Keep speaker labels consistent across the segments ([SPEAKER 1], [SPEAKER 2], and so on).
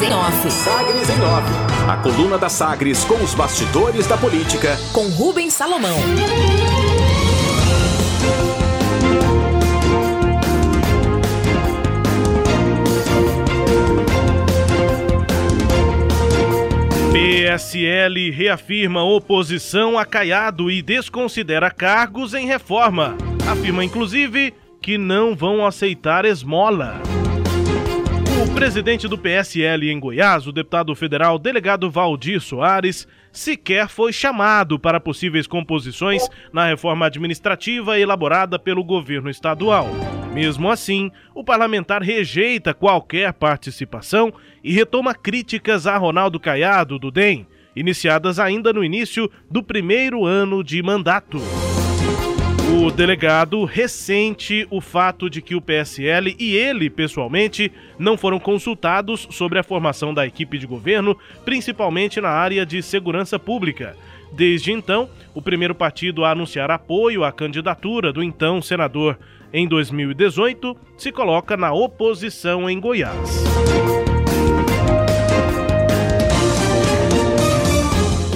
[SPEAKER 1] Sagres em Off.
[SPEAKER 2] Sagres em Off. A coluna da Sagres com os bastidores da política.
[SPEAKER 1] Com Rubens Salomão.
[SPEAKER 3] PSL reafirma oposição a Caiado e desconsidera cargos em reforma. Afirma, inclusive, que não vão aceitar esmola. Presidente do PSL em Goiás, o deputado federal delegado Valdir Soares, sequer foi chamado para possíveis composições na reforma administrativa elaborada pelo governo estadual. Mesmo assim, o parlamentar rejeita qualquer participação e retoma críticas a Ronaldo Caiado do DEM, iniciadas ainda no início do primeiro ano de mandato. O delegado ressente o fato de que o PSL e ele, pessoalmente, não foram consultados sobre a formação da equipe de governo, principalmente na área de segurança pública. Desde então, o primeiro partido a anunciar apoio à candidatura do então senador em 2018 se coloca na oposição em Goiás.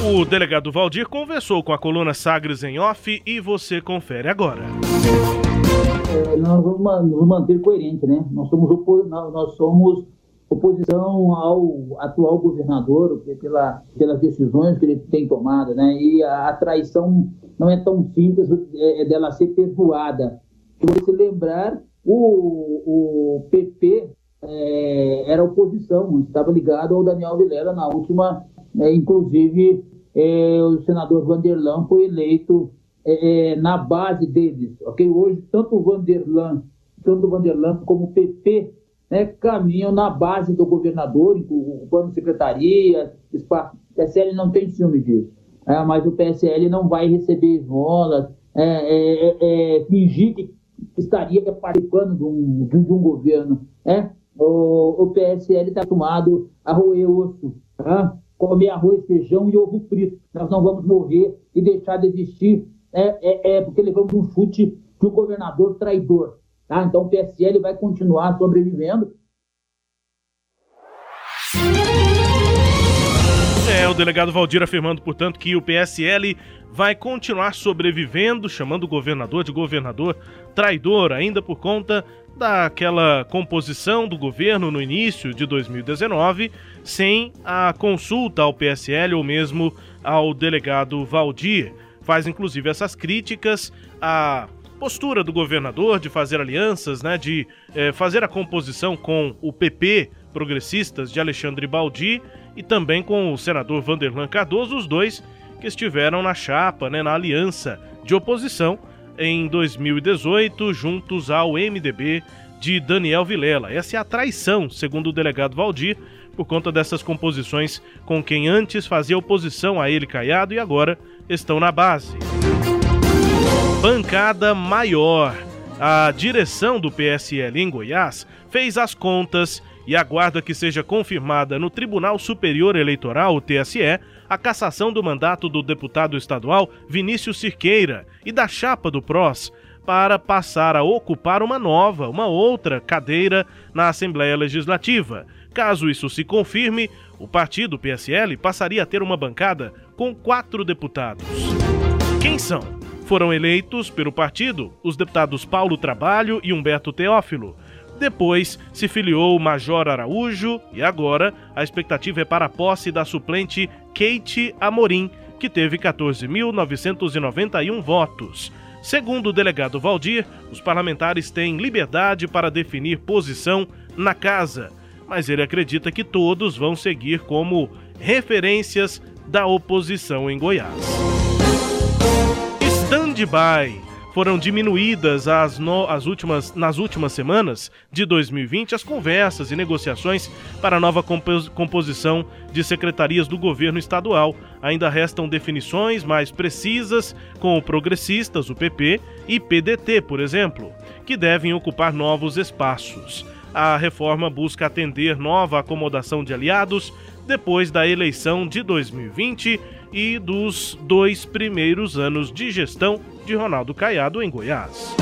[SPEAKER 3] O delegado Valdir conversou com a coluna Sagres em Off e você confere agora.
[SPEAKER 4] É, nós vamos manter coerentes, né? Nós somos, nós somos oposição ao atual governador pela, pelas decisões que ele tem tomado, né? E a, a traição não é tão simples é, é dela ser perdoada. Se você lembrar, o, o PP é, era oposição, estava ligado ao Daniel Vilela na última, né, inclusive é, o senador Vanderlan foi eleito é, é, na base deles, ok? Hoje, tanto o Vanderlan, tanto o Vanderlan como o PP né, caminham na base do governador, ocupando secretaria, espaço. O PSL não tem ciúme disso, é, mas o PSL não vai receber esmolas, é, é, fingir que estaria participando de um, de um governo. É? O, o PSL está acostumado a roer osso. Tá? Comer arroz, feijão e ovo frito. Nós não vamos morrer e deixar de existir, é, é, é porque levamos um chute de governador traidor. Tá? Então o PSL vai continuar sobrevivendo.
[SPEAKER 3] É, o delegado Valdir afirmando, portanto, que o PSL vai continuar sobrevivendo, chamando o governador de governador traidor, ainda por conta daquela composição do governo no início de 2019, sem a consulta ao PSL ou mesmo ao delegado Valdir. Faz inclusive essas críticas à postura do governador de fazer alianças, né, de eh, fazer a composição com o PP progressistas de Alexandre Baldi e também com o senador Vanderlan Cardoso, os dois que estiveram na chapa, né, na aliança de oposição em 2018, juntos ao MDB de Daniel Vilela. Essa é a traição, segundo o delegado Valdir, por conta dessas composições com quem antes fazia oposição a ele Caiado e agora estão na base. Bancada maior. A direção do PSL em Goiás fez as contas e aguarda que seja confirmada no Tribunal Superior Eleitoral, o TSE, a cassação do mandato do deputado estadual Vinícius Cirqueira e da chapa do PROS para passar a ocupar uma nova, uma outra cadeira na Assembleia Legislativa. Caso isso se confirme, o partido PSL passaria a ter uma bancada com quatro deputados. Quem são? Foram eleitos pelo partido os deputados Paulo Trabalho e Humberto Teófilo. Depois se filiou o Major Araújo e agora a expectativa é para a posse da suplente Kate Amorim, que teve 14.991 votos. Segundo o delegado Valdir, os parlamentares têm liberdade para definir posição na casa, mas ele acredita que todos vão seguir como referências da oposição em Goiás. Stand-by foram diminuídas as no, as últimas, nas últimas semanas de 2020 as conversas e negociações para a nova compos, composição de secretarias do governo estadual. Ainda restam definições mais precisas com o Progressistas, o PP, e PDT, por exemplo, que devem ocupar novos espaços. A reforma busca atender nova acomodação de aliados depois da eleição de 2020 e dos dois primeiros anos de gestão de Ronaldo Caiado em Goiás.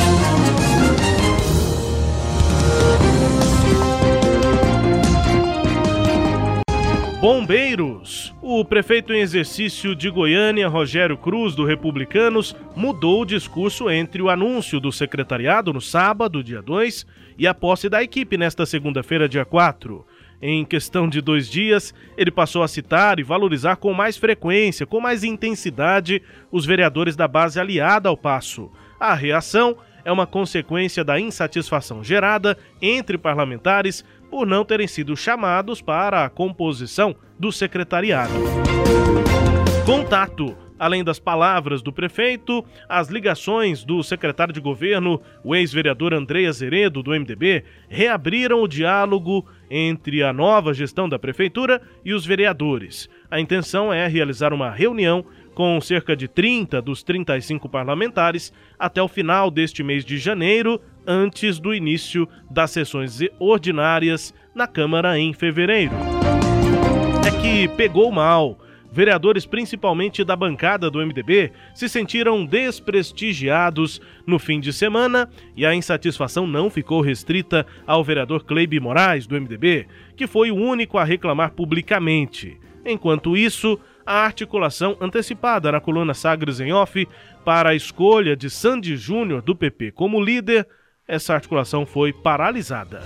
[SPEAKER 3] Bombeiros. O prefeito em exercício de Goiânia, Rogério Cruz, do Republicanos, mudou o discurso entre o anúncio do secretariado no sábado, dia 2, e a posse da equipe nesta segunda-feira, dia 4. Em questão de dois dias, ele passou a citar e valorizar com mais frequência, com mais intensidade, os vereadores da base aliada ao passo. A reação é uma consequência da insatisfação gerada entre parlamentares por não terem sido chamados para a composição do secretariado. Contato. Além das palavras do prefeito, as ligações do secretário de governo, o ex-vereador André Azeredo, do MDB, reabriram o diálogo entre a nova gestão da prefeitura e os vereadores. A intenção é realizar uma reunião com cerca de 30 dos 35 parlamentares até o final deste mês de janeiro, antes do início das sessões ordinárias na Câmara em fevereiro. É que pegou mal. Vereadores, principalmente da bancada do MDB, se sentiram desprestigiados no fim de semana e a insatisfação não ficou restrita ao vereador Cleibe Moraes, do MDB, que foi o único a reclamar publicamente. Enquanto isso, a articulação antecipada na coluna Sagres em Off para a escolha de Sandy Júnior do PP como líder, essa articulação foi paralisada.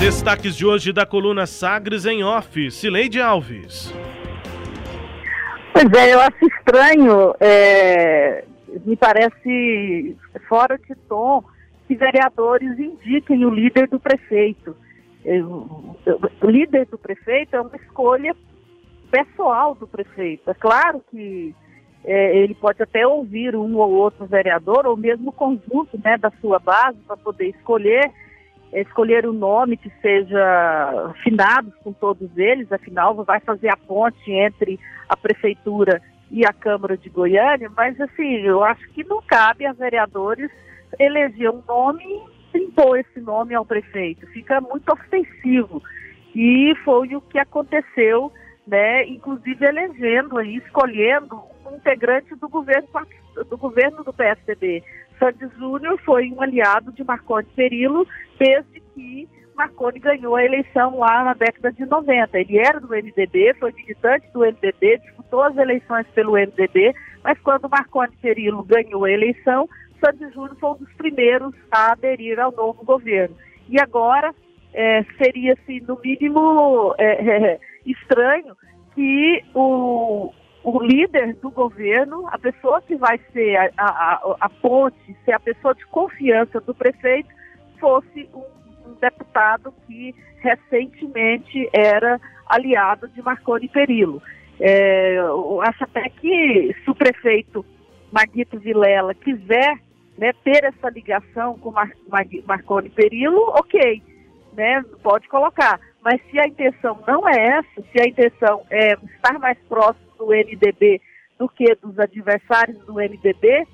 [SPEAKER 3] Destaques de hoje da coluna Sagres em Off, Cileide Alves.
[SPEAKER 1] Pois é, eu acho estranho, é, me parece fora de tom que vereadores indiquem o líder do prefeito o líder do prefeito é uma escolha pessoal do prefeito. É claro que é, ele pode até ouvir um ou outro vereador, ou mesmo o conjunto né, da sua base, para poder escolher, escolher um nome que seja afinado com todos eles, afinal vai fazer a ponte entre a prefeitura e a Câmara de Goiânia, mas assim, eu acho que não cabe a vereadores eleger um nome impor esse nome ao prefeito, fica muito ofensivo. E foi o que aconteceu, né, inclusive elegendo aí, escolhendo um integrante do governo do governo do PSDB. Sandy Júnior foi um aliado de Marconi Perillo desde que Marconi ganhou a eleição lá na década de 90. Ele era do MDB, foi militante do MDB, disputou as eleições pelo MDB, mas quando Marconi Perillo ganhou a eleição, Santos Júnior foi um dos primeiros a aderir ao novo governo. E agora é, seria-se, no mínimo, é, é, estranho que o, o líder do governo, a pessoa que vai ser a, a, a ponte, ser a pessoa de confiança do prefeito, fosse um, um deputado que recentemente era aliado de Marconi Perillo. É, eu acho até que se o prefeito Maguito Vilela quiser né, ter essa ligação com Mar Mar Marconi Perillo, ok, né, pode colocar. Mas se a intenção não é essa, se a intenção é estar mais próximo do MDB do que dos adversários do MDB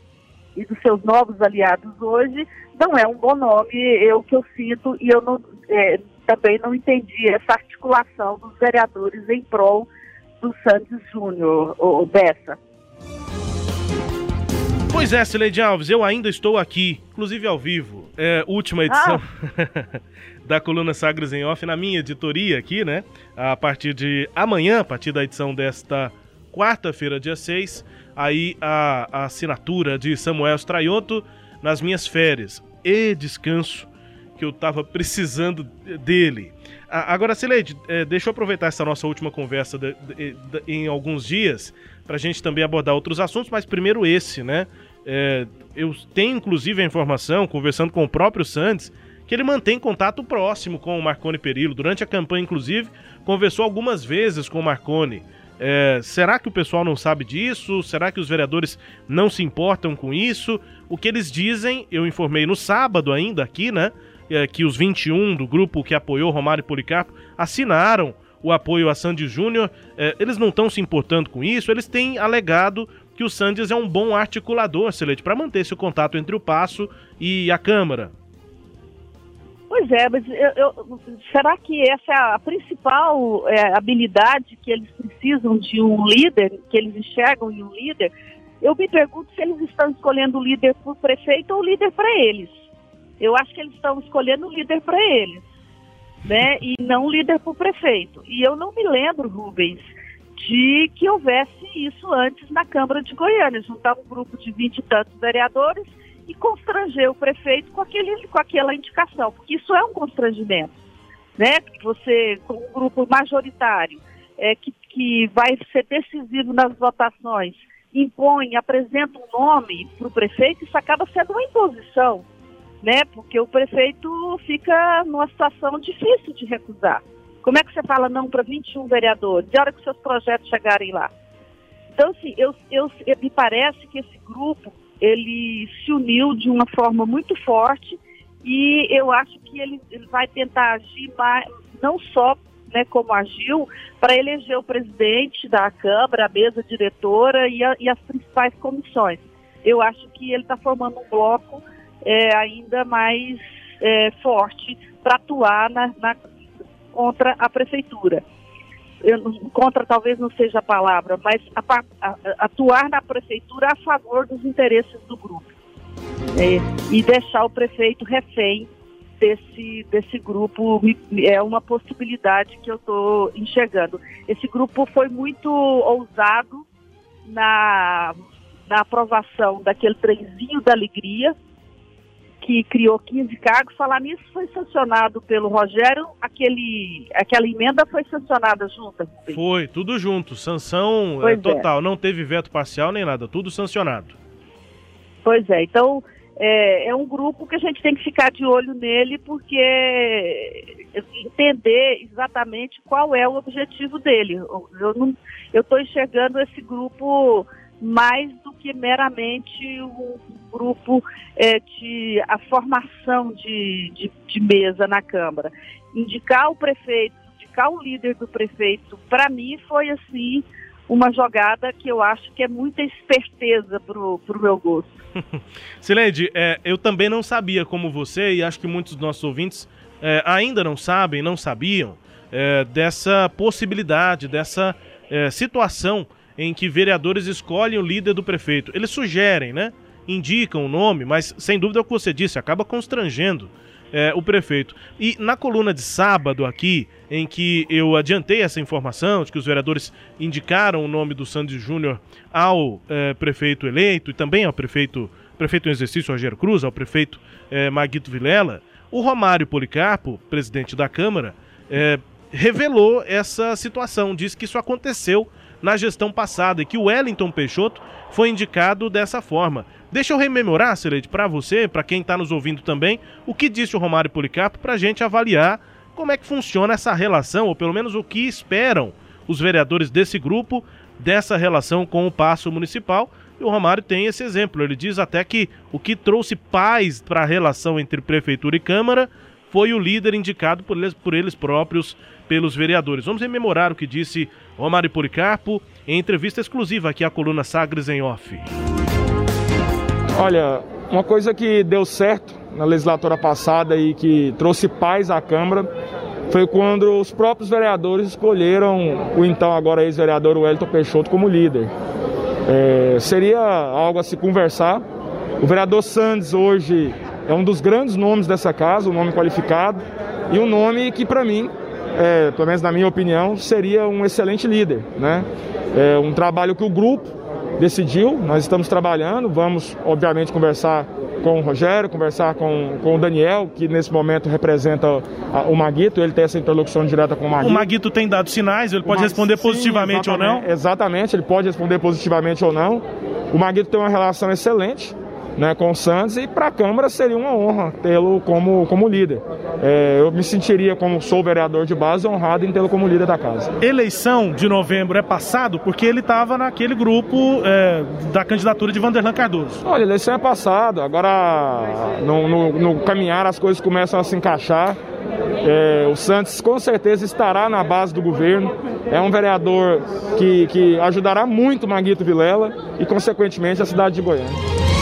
[SPEAKER 1] e dos seus novos aliados hoje, não é um bom nome, eu que eu sinto, e eu não, é, também não entendi essa articulação dos vereadores em prol do Santos Júnior, ou Bessa.
[SPEAKER 3] Pois é, Sileide Alves, eu ainda estou aqui, inclusive ao vivo. É, última edição ah. da coluna Sagres em Off, na minha editoria aqui, né? A partir de amanhã, a partir da edição desta quarta-feira, dia 6, aí a, a assinatura de Samuel Straioto nas minhas férias. E descanso que eu tava precisando dele. Agora, Sileide, é, deixa eu aproveitar essa nossa última conversa de, de, de, em alguns dias para a gente também abordar outros assuntos, mas primeiro esse, né? É, eu tenho inclusive a informação, conversando com o próprio Santos, que ele mantém contato próximo com o Marconi Perillo. Durante a campanha, inclusive, conversou algumas vezes com o Marconi. É, será que o pessoal não sabe disso? Será que os vereadores não se importam com isso? O que eles dizem, eu informei no sábado ainda aqui, né? É, que os 21 do grupo que apoiou Romário Policarpo assinaram o apoio a Sandy Júnior. É, eles não estão se importando com isso, eles têm alegado que o Sandes é um bom articulador, Celeste, para manter esse contato entre o Passo e a Câmara.
[SPEAKER 1] Pois é, mas eu, eu, será que essa é a principal é, habilidade que eles precisam de um líder, que eles enxergam em um líder? Eu me pergunto se eles estão escolhendo o líder para o prefeito ou o líder para eles. Eu acho que eles estão escolhendo o líder para eles. né? E não líder para o prefeito. E eu não me lembro, Rubens, de que houvesse isso antes na Câmara de Goiânia. Juntar um grupo de vinte e tantos vereadores e constranger o prefeito com, aquele, com aquela indicação, porque isso é um constrangimento, né? Você, com um grupo majoritário, é, que, que vai ser decisivo nas votações, impõe, apresenta um nome para o prefeito, isso acaba sendo uma imposição, né? Porque o prefeito fica numa situação difícil de recusar. Como é que você fala não para 21 vereadores? E a hora que seus projetos chegarem lá? Então, assim, eu, eu, me parece que esse grupo, ele se uniu de uma forma muito forte e eu acho que ele, ele vai tentar agir mais, não só né, como agiu, para eleger o presidente da Câmara, a mesa diretora e, a, e as principais comissões. Eu acho que ele está formando um bloco é, ainda mais é, forte para atuar na, na, contra a prefeitura. Eu, contra talvez não seja a palavra, mas a, a, atuar na prefeitura a favor dos interesses do grupo. É, e deixar o prefeito refém desse, desse grupo é uma possibilidade que eu estou enxergando. Esse grupo foi muito ousado na, na aprovação daquele trenzinho da alegria, que criou 15 cargos. Falar nisso foi sancionado pelo Rogério, aquele, aquela emenda foi sancionada junta?
[SPEAKER 3] Foi, tudo junto, sanção é, é, total, é. não teve veto parcial nem nada, tudo sancionado.
[SPEAKER 1] Pois é, então é, é, um grupo que a gente tem que ficar de olho nele, porque entender exatamente qual é o objetivo dele. Eu estou enxergando esse grupo mais do que meramente um grupo é, de a formação de, de, de mesa na Câmara. Indicar o prefeito, indicar o líder do prefeito, para mim foi assim uma jogada que eu acho que é muita esperteza pro, pro meu gosto.
[SPEAKER 3] Sileide, é, eu também não sabia como você, e acho que muitos dos nossos ouvintes é, ainda não sabem, não sabiam, é, dessa possibilidade, dessa é, situação em que vereadores escolhem o líder do prefeito. Eles sugerem, né? Indicam o nome, mas sem dúvida é o que você disse, acaba constrangendo é, o prefeito. E na coluna de sábado aqui, em que eu adiantei essa informação de que os vereadores indicaram o nome do Sandy Júnior ao é, prefeito eleito e também ao prefeito, prefeito em exercício Rogério Cruz, ao prefeito é, Maguito Vilela, o Romário Policarpo, presidente da Câmara, é, revelou essa situação, disse que isso aconteceu na gestão passada e que o Wellington Peixoto foi indicado dessa forma. Deixa eu rememorar, Celeste, para você, para quem está nos ouvindo também, o que disse o Romário Policarpo para a gente avaliar como é que funciona essa relação, ou pelo menos o que esperam os vereadores desse grupo dessa relação com o Passo Municipal. E o Romário tem esse exemplo. Ele diz até que o que trouxe paz para a relação entre Prefeitura e Câmara foi o líder indicado por eles, por eles próprios, pelos vereadores. Vamos rememorar o que disse Romário Policarpo em entrevista exclusiva aqui à coluna Sagres em Off.
[SPEAKER 5] Olha, uma coisa que deu certo na legislatura passada e que trouxe paz à Câmara foi quando os próprios vereadores escolheram o então agora ex-vereador Wellington Peixoto como líder. É, seria algo a se conversar. O vereador Sandes hoje é um dos grandes nomes dessa casa, um nome qualificado e um nome que para mim, é, pelo menos na minha opinião, seria um excelente líder, né? É um trabalho que o grupo decidiu, nós estamos trabalhando, vamos obviamente conversar com o Rogério, conversar com, com o Daniel, que nesse momento representa a, o Maguito, ele tem essa interlocução direta com o Maguito.
[SPEAKER 3] O Maguito tem dado sinais, ele pode responder positivamente
[SPEAKER 5] sim,
[SPEAKER 3] ou não?
[SPEAKER 5] Exatamente, ele pode responder positivamente ou não. O Maguito tem uma relação excelente, né, com o Santos e para a Câmara seria uma honra tê-lo como, como líder. É, eu me sentiria, como sou vereador de base, honrado em tê-lo como líder da casa.
[SPEAKER 3] Eleição de novembro é passado porque ele estava naquele grupo é, da candidatura de Vanderlan Cardoso.
[SPEAKER 5] Olha, eleição é passado, agora no, no, no caminhar as coisas começam a se encaixar. É, o Santos com certeza estará na base do governo. É um vereador que, que ajudará muito Maguito Vilela e, consequentemente, a cidade de Goiânia.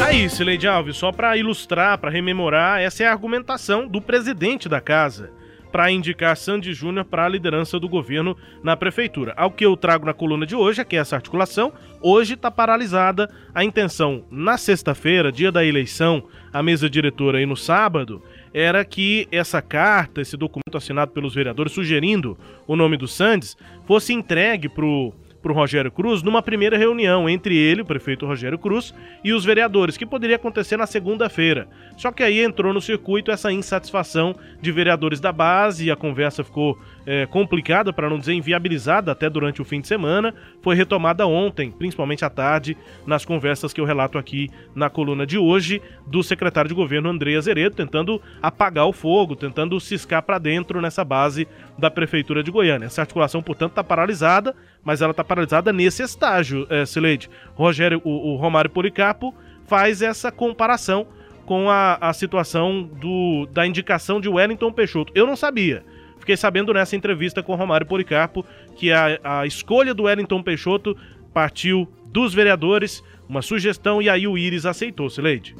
[SPEAKER 3] Aí, Sileide Alves, só para ilustrar, para rememorar, essa é a argumentação do presidente da casa para indicar Sandy Júnior para a liderança do governo na prefeitura. Ao que eu trago na coluna de hoje é que essa articulação hoje está paralisada. A intenção, na sexta-feira, dia da eleição, a mesa diretora e no sábado, era que essa carta, esse documento assinado pelos vereadores sugerindo o nome do Sandes, fosse entregue para o para o Rogério Cruz numa primeira reunião entre ele, o prefeito Rogério Cruz, e os vereadores, que poderia acontecer na segunda-feira. Só que aí entrou no circuito essa insatisfação de vereadores da base e a conversa ficou é, complicada, para não dizer inviabilizada, até durante o fim de semana. Foi retomada ontem, principalmente à tarde, nas conversas que eu relato aqui na coluna de hoje, do secretário de governo André Azeredo, tentando apagar o fogo, tentando ciscar para dentro nessa base da prefeitura de Goiânia. Essa articulação, portanto, está paralisada, mas ela está paralisada nesse estágio, é, Sileide. Rogério, o, o Romário Policarpo faz essa comparação com a, a situação do, da indicação de Wellington Peixoto. Eu não sabia. Fiquei sabendo nessa entrevista com Romário Policarpo que a, a escolha do Wellington Peixoto partiu dos vereadores, uma sugestão, e aí o Íris aceitou, Sileide.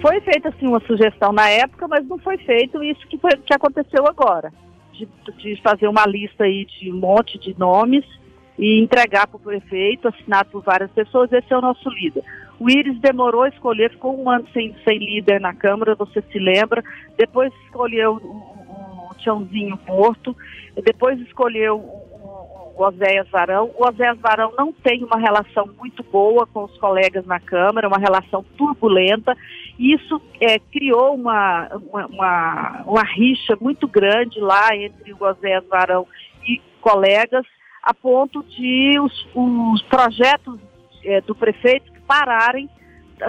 [SPEAKER 1] Foi feita sim uma sugestão na época, mas não foi feito isso que, foi, que aconteceu agora. De, de fazer uma lista aí de um monte de nomes e entregar para o prefeito, assinado por várias pessoas, esse é o nosso líder. O Íris demorou a escolher, ficou um ano sem, sem líder na Câmara, você se lembra, depois escolheu o, o Tiãozinho Porto, depois escolheu o, o Oséias Varão. O Oséias Varão não tem uma relação muito boa com os colegas na Câmara, uma relação turbulenta, isso é, criou uma, uma, uma, uma rixa muito grande lá entre o Oséias Varão e colegas, a ponto de os, os projetos é, do prefeito pararem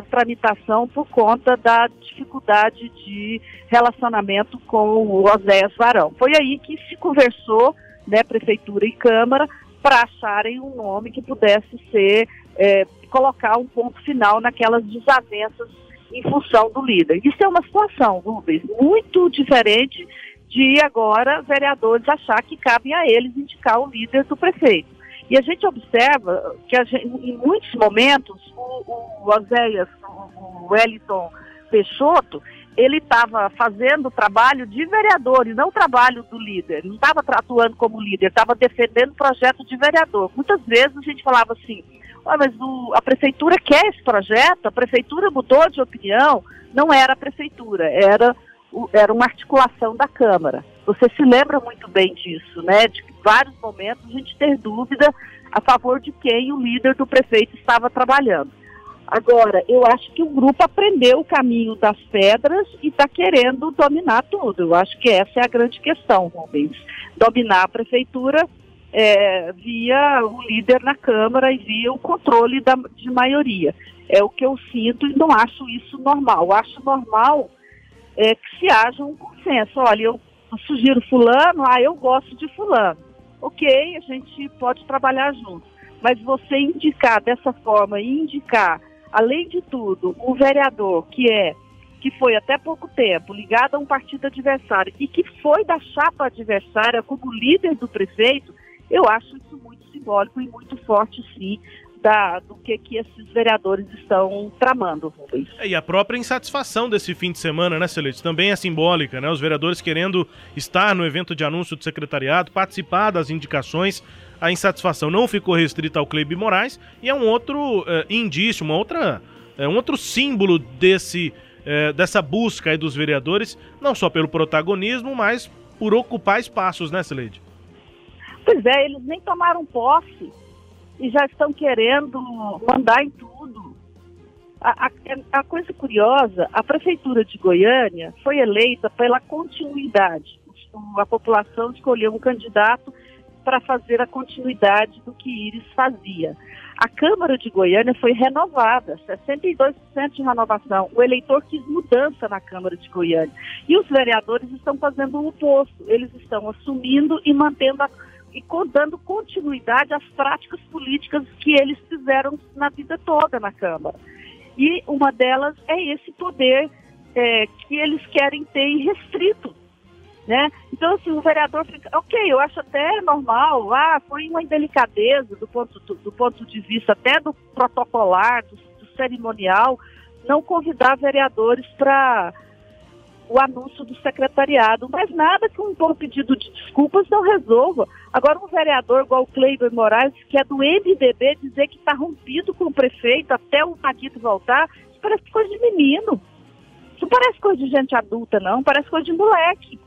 [SPEAKER 1] tramitação por conta da dificuldade de relacionamento com o Oséias Varão. Foi aí que se conversou, né, prefeitura e câmara, para acharem um nome que pudesse ser é, colocar um ponto final naquelas desavenças em função do líder. Isso é uma situação, Rubens, muito diferente de agora vereadores achar que cabe a eles indicar o líder do prefeito. E a gente observa que gente, em muitos momentos o, o Oséias, o, o Wellington Peixoto, ele estava fazendo o trabalho de vereador e não o trabalho do líder. Não estava atuando como líder, estava defendendo o projeto de vereador. Muitas vezes a gente falava assim, ah, mas o, a prefeitura quer esse projeto, a prefeitura mudou de opinião. Não era a prefeitura, era era uma articulação da Câmara. Você se lembra muito bem disso, né? De vários momentos a gente ter dúvida a favor de quem o líder do prefeito estava trabalhando. Agora, eu acho que o grupo aprendeu o caminho das pedras e está querendo dominar tudo. Eu acho que essa é a grande questão, Rubens. Dominar a prefeitura é, via o líder na Câmara e via o controle da, de maioria. É o que eu sinto e não acho isso normal. Eu acho normal é, que se haja um consenso. Olha, eu sugiro fulano, ah, eu gosto de fulano. Ok, a gente pode trabalhar junto. Mas você indicar dessa forma, indicar, além de tudo, o vereador que é que foi até pouco tempo ligado a um partido adversário e que foi da chapa adversária como líder do prefeito, eu acho isso muito simbólico e muito forte, sim, da, do que, que esses vereadores estão tramando, Rubens.
[SPEAKER 3] É, e a própria insatisfação desse fim de semana, né, Celeste, também é simbólica, né? Os vereadores querendo estar no evento de anúncio do secretariado, participar das indicações. A insatisfação não ficou restrita ao Cleibe Moraes e é um outro é, indício, uma outra, é, um outro símbolo desse, é, dessa busca aí dos vereadores, não só pelo protagonismo, mas por ocupar espaços, né, Celeste?
[SPEAKER 1] Pois é, eles nem tomaram posse e já estão querendo mandar em tudo. A, a, a, coisa curiosa, a prefeitura de Goiânia foi eleita pela continuidade. A população escolheu um candidato para fazer a continuidade do que Iris fazia. A Câmara de Goiânia foi renovada, 62% de renovação. O eleitor quis mudança na Câmara de Goiânia. E os vereadores estão fazendo o oposto. Eles estão assumindo e mantendo a e dando continuidade às práticas políticas que eles fizeram na vida toda na Câmara. E uma delas é esse poder é, que eles querem ter irrestrito. Né? Então, assim, o vereador fica, ok, eu acho até normal, ah, foi uma indelicadeza do ponto, do, do ponto de vista até do protocolar, do, do cerimonial, não convidar vereadores para o anúncio do secretariado, mas nada que um bom pedido de desculpas não resolva. Agora, um vereador igual o Cleiber Moraes, que é do MDB, dizer que está rompido com o prefeito até o Paquito voltar, isso parece coisa de menino. Isso parece coisa de gente adulta, não, parece coisa de moleque.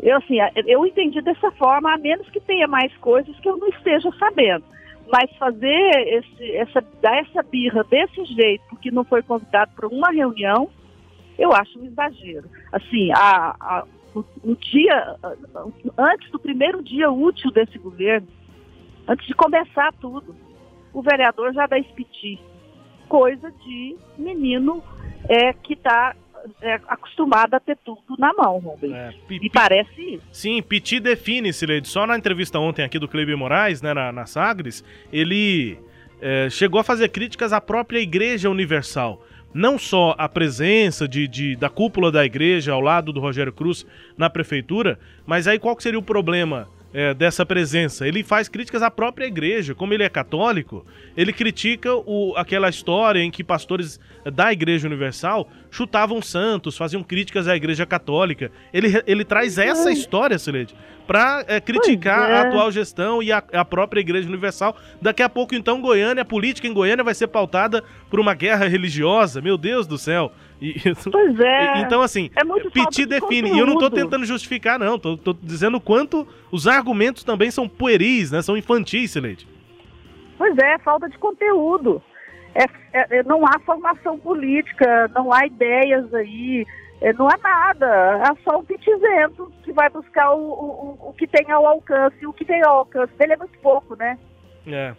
[SPEAKER 1] Eu, assim, eu entendi dessa forma, a menos que tenha mais coisas que eu não esteja sabendo. Mas fazer esse, essa, dar essa birra desse jeito, porque não foi convidado para uma reunião, eu acho um exagero. Assim, a, a, o, o dia, antes do primeiro dia útil desse governo, antes de começar tudo, o vereador já dá espiti. Coisa de menino é, que está é, acostumado a ter tudo na mão, Rubens. É, Me parece isso.
[SPEAKER 3] Sim, Piti define, Sileide. Só na entrevista ontem aqui do Cleber Moraes, né, na, na Sagres, ele é, chegou a fazer críticas à própria Igreja Universal. Não só a presença de, de, da cúpula da igreja ao lado do Rogério Cruz na prefeitura, mas aí qual que seria o problema? É, dessa presença. Ele faz críticas à própria igreja. Como ele é católico, ele critica o, aquela história em que pastores da Igreja Universal chutavam santos, faziam críticas à Igreja Católica. Ele, ele traz essa história, Silede, para é, criticar é. a atual gestão e a, a, própria Igreja Universal. Daqui a pouco, então, Goiânia, a política em Goiânia vai ser pautada por uma guerra religiosa. Meu Deus do céu.
[SPEAKER 1] E, pois é.
[SPEAKER 3] Então, assim, é Piti define. E eu não estou tentando justificar, não. Tô, tô dizendo quanto os argumentos também são pueris, né? São infantis, Silete.
[SPEAKER 1] Pois é, falta de conteúdo. É, é, é, não há formação política, não há ideias aí, é, não há nada. É só um pitizento que vai buscar o, o, o que tem ao alcance. O que tem ao alcance dele é muito pouco, né?
[SPEAKER 3] É.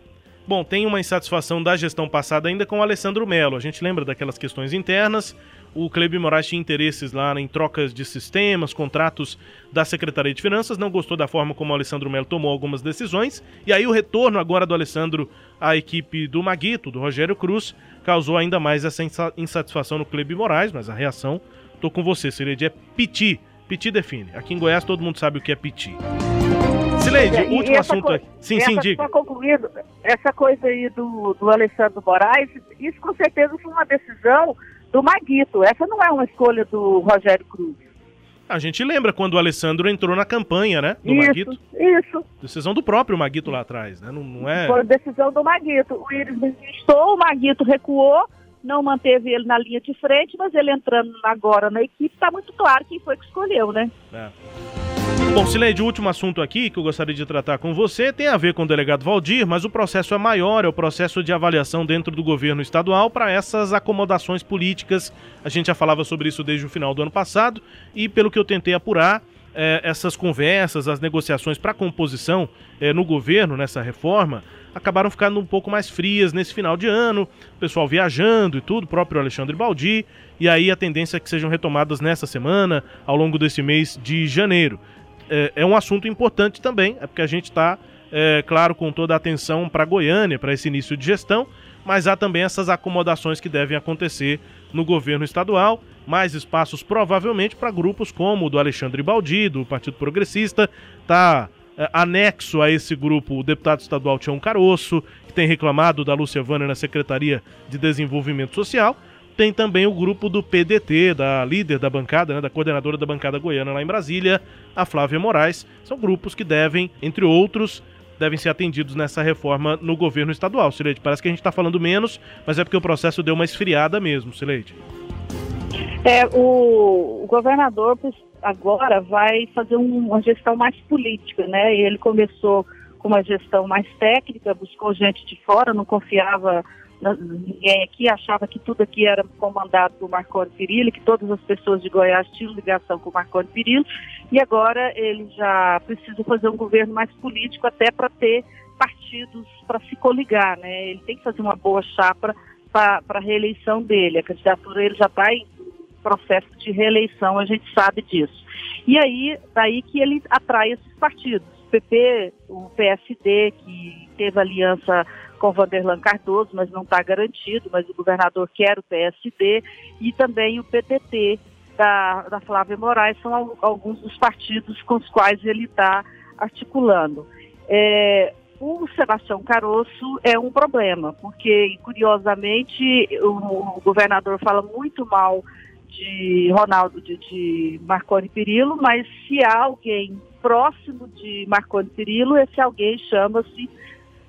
[SPEAKER 3] Bom, tem uma insatisfação da gestão passada ainda com o Alessandro Melo. A gente lembra daquelas questões internas. O Cleber Moraes tinha interesses lá em trocas de sistemas, contratos da Secretaria de Finanças, não gostou da forma como o Alessandro Melo tomou algumas decisões. E aí o retorno agora do Alessandro à equipe do Maguito, do Rogério Cruz, causou ainda mais essa insatisfação no Cleber Moraes, mas a reação, tô com você, Sileide, é piti. Piti define. Aqui em Goiás todo mundo sabe o que é piti. Sileide, último assunto
[SPEAKER 1] aqui. Sim, sim, diga. concluído, essa coisa aí do, do Alessandro Moraes, isso com certeza foi uma decisão do Maguito. Essa não é uma escolha do Rogério Cruz.
[SPEAKER 3] A gente lembra quando o Alessandro entrou na campanha, né? Do
[SPEAKER 1] isso,
[SPEAKER 3] Maguito.
[SPEAKER 1] Isso.
[SPEAKER 3] Decisão do próprio Maguito lá atrás, né? Não, não é.
[SPEAKER 1] Foi decisão do Maguito. O Iris estou, o Maguito recuou, não manteve ele na linha de frente, mas ele entrando agora na equipe, está muito claro quem foi que escolheu, né? É.
[SPEAKER 3] Bom, Sileide, o último assunto aqui que eu gostaria de tratar com você tem a ver com o delegado Valdir, mas o processo é maior, é o processo de avaliação dentro do governo estadual para essas acomodações políticas. A gente já falava sobre isso desde o final do ano passado e, pelo que eu tentei apurar, é, essas conversas, as negociações para composição é, no governo, nessa reforma, acabaram ficando um pouco mais frias nesse final de ano, o pessoal viajando e tudo, próprio Alexandre Baldi, e aí a tendência é que sejam retomadas nessa semana, ao longo desse mês de janeiro é, é um assunto importante também, é porque a gente está, é, claro, com toda a atenção para Goiânia, para esse início de gestão, mas há também essas acomodações que devem acontecer no governo estadual, mais espaços provavelmente para grupos como o do Alexandre Baldi, do Partido Progressista, tá é, anexo a esse grupo o deputado estadual Tião Caroço, que tem reclamado da Lúcia na Secretaria de Desenvolvimento Social, tem também o grupo do PDT, da líder da bancada, né, da coordenadora da bancada goiana lá em Brasília, a Flávia Moraes. São grupos que devem, entre outros, devem ser atendidos nessa reforma no governo estadual. Sileide, parece que a gente está falando menos, mas é porque o processo deu uma esfriada mesmo, Sileide.
[SPEAKER 1] É, o, governador agora vai fazer um, uma gestão mais política, né? Ele começou com uma gestão mais técnica, buscou gente de fora, não confiava ninguém aqui achava que tudo aqui era comandado por Marconi Perillo, que todas as pessoas de Goiás tinham ligação com Marconi Perillo, e agora ele já precisa fazer um governo mais político até para ter partidos para se coligar, né? Ele tem que fazer uma boa chapa para a reeleição dele. A candidatura ele já está em processo de reeleição, a gente sabe disso. E aí, daí que ele atrai esses partidos. O PP, o PSD, que teve aliança com Vanderlan Cardoso, mas não está garantido, mas o governador quer o PSD, e também o PTT da, da Flávia Moraes, são alguns dos partidos com os quais ele está articulando. É, o Sebastião Caroço é um problema, porque, curiosamente, o, o governador fala muito mal de Ronaldo, de, de Marconi Perillo, mas se há alguém próximo de Marconi Perillo, esse alguém chama-se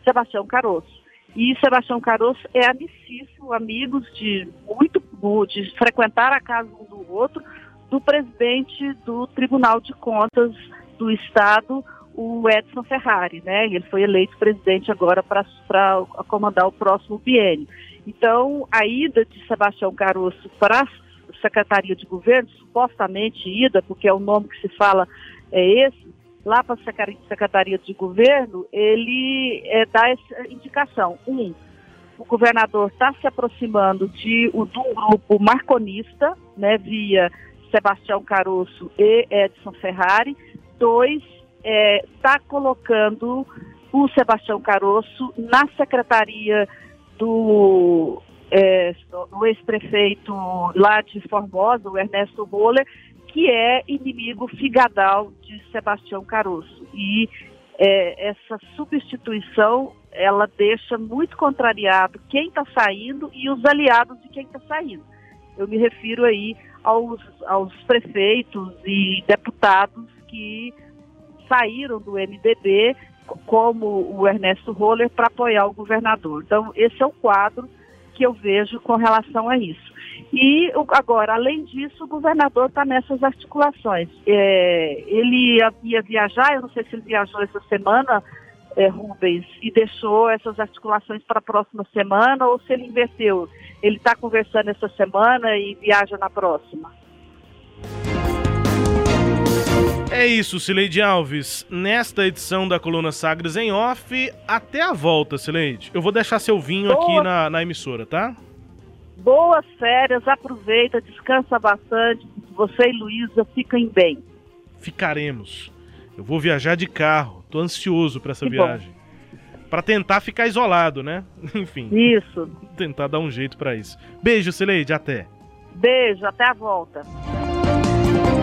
[SPEAKER 1] Sebastião Caroço. E Sebastião Caroço é amicíssimo, amigos de muito, de frequentar a casa um do outro, do presidente do Tribunal de Contas do Estado, o Edson Ferrari, né? Ele foi eleito presidente agora para comandar o próximo biênio. Então, a ida de Sebastião Caroço para Secretaria de Governo, supostamente ida, porque é o nome que se fala é esse, lá para a Secretaria de Governo, ele é, dá essa indicação. Um, o governador está se aproximando de, do grupo marconista, né, via Sebastião Caroço e Edson Ferrari. Dois, está é, tá colocando o Sebastião Caroço na secretaria do, é, do ex-prefeito lá de Formosa, o Ernesto Roller, que é inimigo figadal de Sebastião Caroço. E é, essa substituição, ela deixa muito contrariado quem está saindo e os aliados de quem está saindo. Eu me refiro aí aos, aos prefeitos e deputados que saíram do MDB, como o Ernesto Roller, para apoiar o governador. Então, esse é o quadro que eu vejo com relação a isso. E agora, além disso, o governador está nessas articulações. É, ele ia, ia, viajar, eu não sei se ele viajou essa semana, é, Rubens, e deixou essas articulações para a próxima semana, ou se ele inverteu. Ele está conversando essa semana e viaja na próxima.
[SPEAKER 3] É isso, Sileide Alves. Nesta edição da Coluna Sagres em Off, até a volta, Sileide. Eu vou deixar seu vinho Boa. aqui na, na emissora, tá?
[SPEAKER 1] Boas férias, aproveita, descansa bastante. Você e Luísa fiquem bem.
[SPEAKER 3] Ficaremos. Eu vou viajar de carro. Tô ansioso para essa que viagem. Para tentar ficar isolado, né? Enfim.
[SPEAKER 1] Isso.
[SPEAKER 3] Tentar dar um jeito para isso. Beijo, Sileide, até.
[SPEAKER 1] Beijo, até a volta.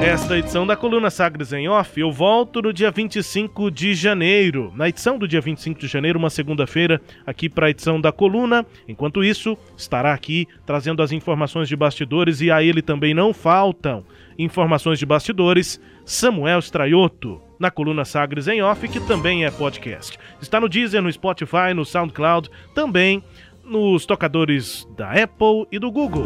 [SPEAKER 3] Esta edição da Coluna Sagres em Off, eu volto no dia 25 de janeiro. Na edição do dia 25 de janeiro, uma segunda-feira, aqui para a edição da Coluna. Enquanto isso, estará aqui trazendo as informações de bastidores e a ele também não faltam informações de bastidores, Samuel Straioto, na Coluna Sagres em Off, que também é podcast. Está no Deezer, no Spotify, no SoundCloud, também nos tocadores da Apple e do Google